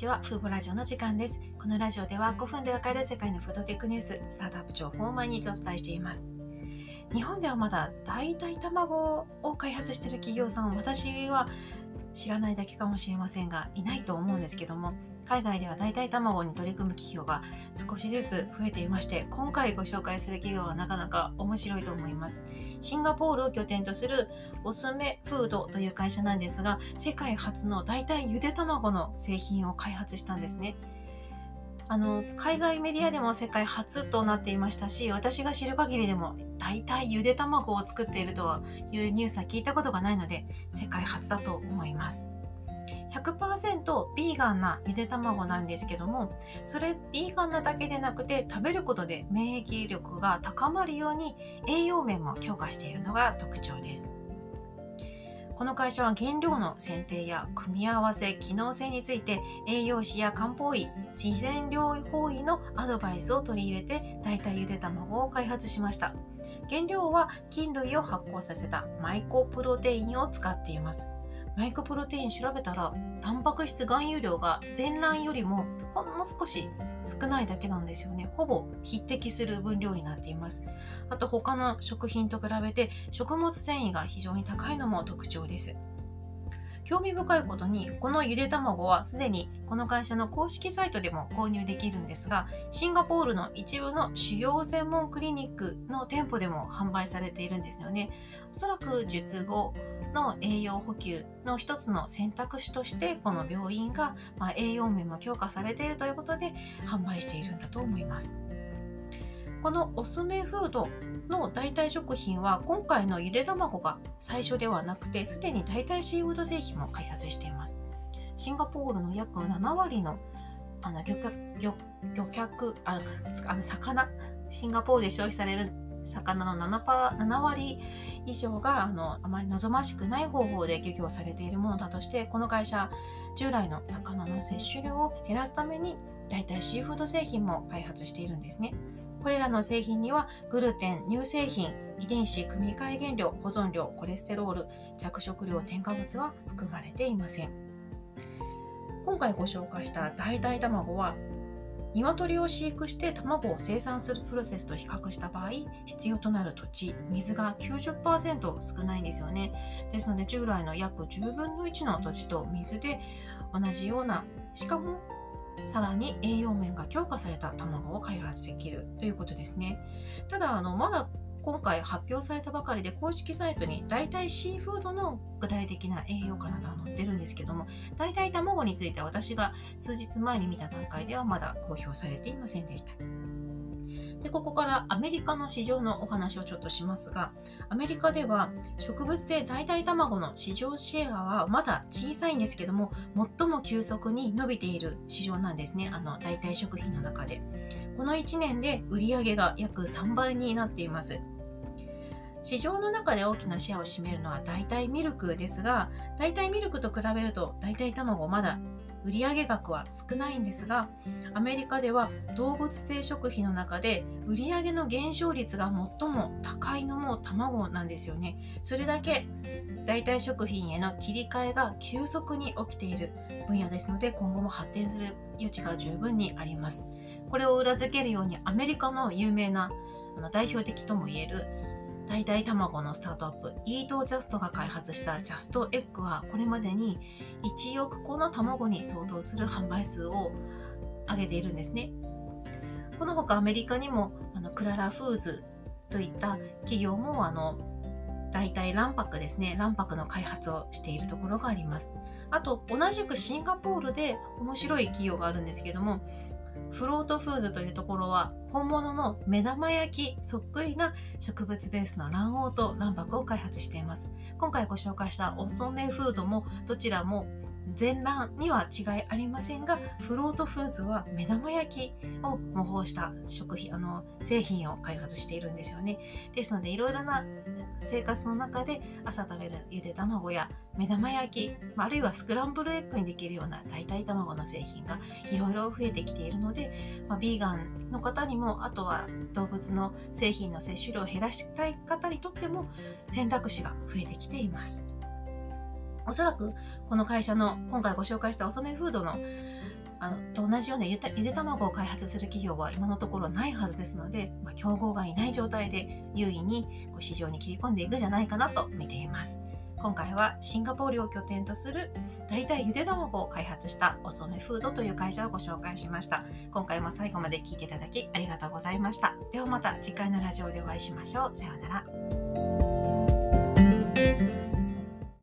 ちは、フーボラジオの時間です。このラジオでは5分でわかる世界のフードテックニュース、スタートアップ情報を毎日お伝えしています。日本ではまだ代替卵を開発している企業さん、私は知らないだけかもしれませんが、いないと思うんですけども、海外では代替卵に取り組む企業が少しずつ増えていまして今回ご紹介する企業はなかなか面白いと思います。シンガポールを拠点とするオスメフードという会社なんですが世界初の代替ゆで卵の製品を開発したんですね。あの海外メディアでも世界初となっていましたし私が知る限りでも大体ゆで卵を作っているというニュースは聞いたことがないので世界初だと思います。100%ビーガンなゆで卵なんですけどもそれビーガンなだけでなくて食べることで免疫力が高まるように栄養面も強化しているのが特徴です。この会社は原料の選定や組み合わせ機能性について栄養士や漢方医自然療法医のアドバイスを取り入れて代替ゆで卵を開発しました。原料は菌類を発酵させたマイコプロテインを使っています。マイクプロテイン調べたらタンパク質含有量が全卵よりもほんの少し少ないだけなんですよね。ほぼ匹敵する分量になっています。あと他の食品と比べて食物繊維が非常に高いのも特徴です。興味深いことにこのゆで卵はすでにこの会社の公式サイトでも購入できるんですがシンガポールの一部の主要専門クリニックの店舗でも販売されているんですよね。おそらく術後の栄養補給の一つの選択肢としてこの病院が、ま栄養面も強化されているということで販売しているんだと思います。このおすめフードの代替食品は今回のゆで卵が最初ではなくてすでに代替シーフード製品も開発していますシンガポールの約7割のあの漁漁漁客ああの魚シンガポールで消費される魚の 7, パ7割以上があのあまり望ましくない方法で漁業されているものだとしてこの会社従来の魚の摂取量を減らすために代替シーフード製品も開発しているんですね。これらの製品にはグルテン、乳製品、遺伝子組み換え原料、保存料、コレステロール、着色料、添加物は含まれていません。今回ご紹介した代替卵は鶏を飼育して卵を生産するプロセスと比較した場合必要となる土地水が90%少ないんですよねですので従来の約10分の1の土地と水で同じようなしかもさらに栄養面が強化された卵を開発できるということですね。ただ、あのまだ今回発表されたばかりで公式サイトに大体シーフードの具体的な栄養価などは載ってるんですけども大体卵については私が数日前に見た段階ではまだ公表されていませんでした。でここからアメリカの市場のお話をちょっとしますがアメリカでは植物性代替卵の市場シェアはまだ小さいんですけども最も急速に伸びている市場なんですね。あの代替食品の中で。この1年で売り上げが約3倍になっています。市場の中で大きなシェアを占めるのは代替ミルクですが代替ミルクと比べると代替卵まだ売上額は少ないんですがアメリカでは動物性食品の中で売上の減少率が最も高いのも卵なんですよね。それだけ代替食品への切り替えが急速に起きている分野ですので今後も発展する余地が十分にあります。これを裏付けるようにアメリカの有名な代表的ともいえる代替卵のスタートアップイートジャストが開発したジャストエッグはこれまでに1億個の卵に相当する販売数を上げているんですね。このほかアメリカにもあのクララフーズといった企業もあの代替卵白ですね卵白の開発をしているところがあります。あと同じくシンガポールで面白い企業があるんですけどもフロートフーズというところは本物の目玉焼きそっくりな植物ベースの卵黄と卵白を開発しています。今回ご紹介したおそめフードもどちらも全卵には違いありませんがフロートフーズは目玉焼きを模倣した食品あの製品を開発しているんですよねですのでいろいろな生活の中で朝食べるゆで卵や目玉焼きあるいはスクランブルエッグにできるような代替卵の製品がいろいろ増えてきているので、まあ、ビーガンの方にもあとは動物の製品の摂取量を減らしたい方にとっても選択肢が増えてきています。おそらくこの会社の今回ご紹介した遅めフードのあのと同じようなゆで卵を開発する企業は今のところないはずですので、まあ、競合がいない状態で優位にこう市場に切り込んでいくんじゃないかなと見ています。今回はシンガポールを拠点とする代替ゆで卵を開発したおそめフードという会社をご紹介しました。今回も最後まで聞いていただきありがとうございました。ではまた次回のラジオでお会いしましょう。さようなら。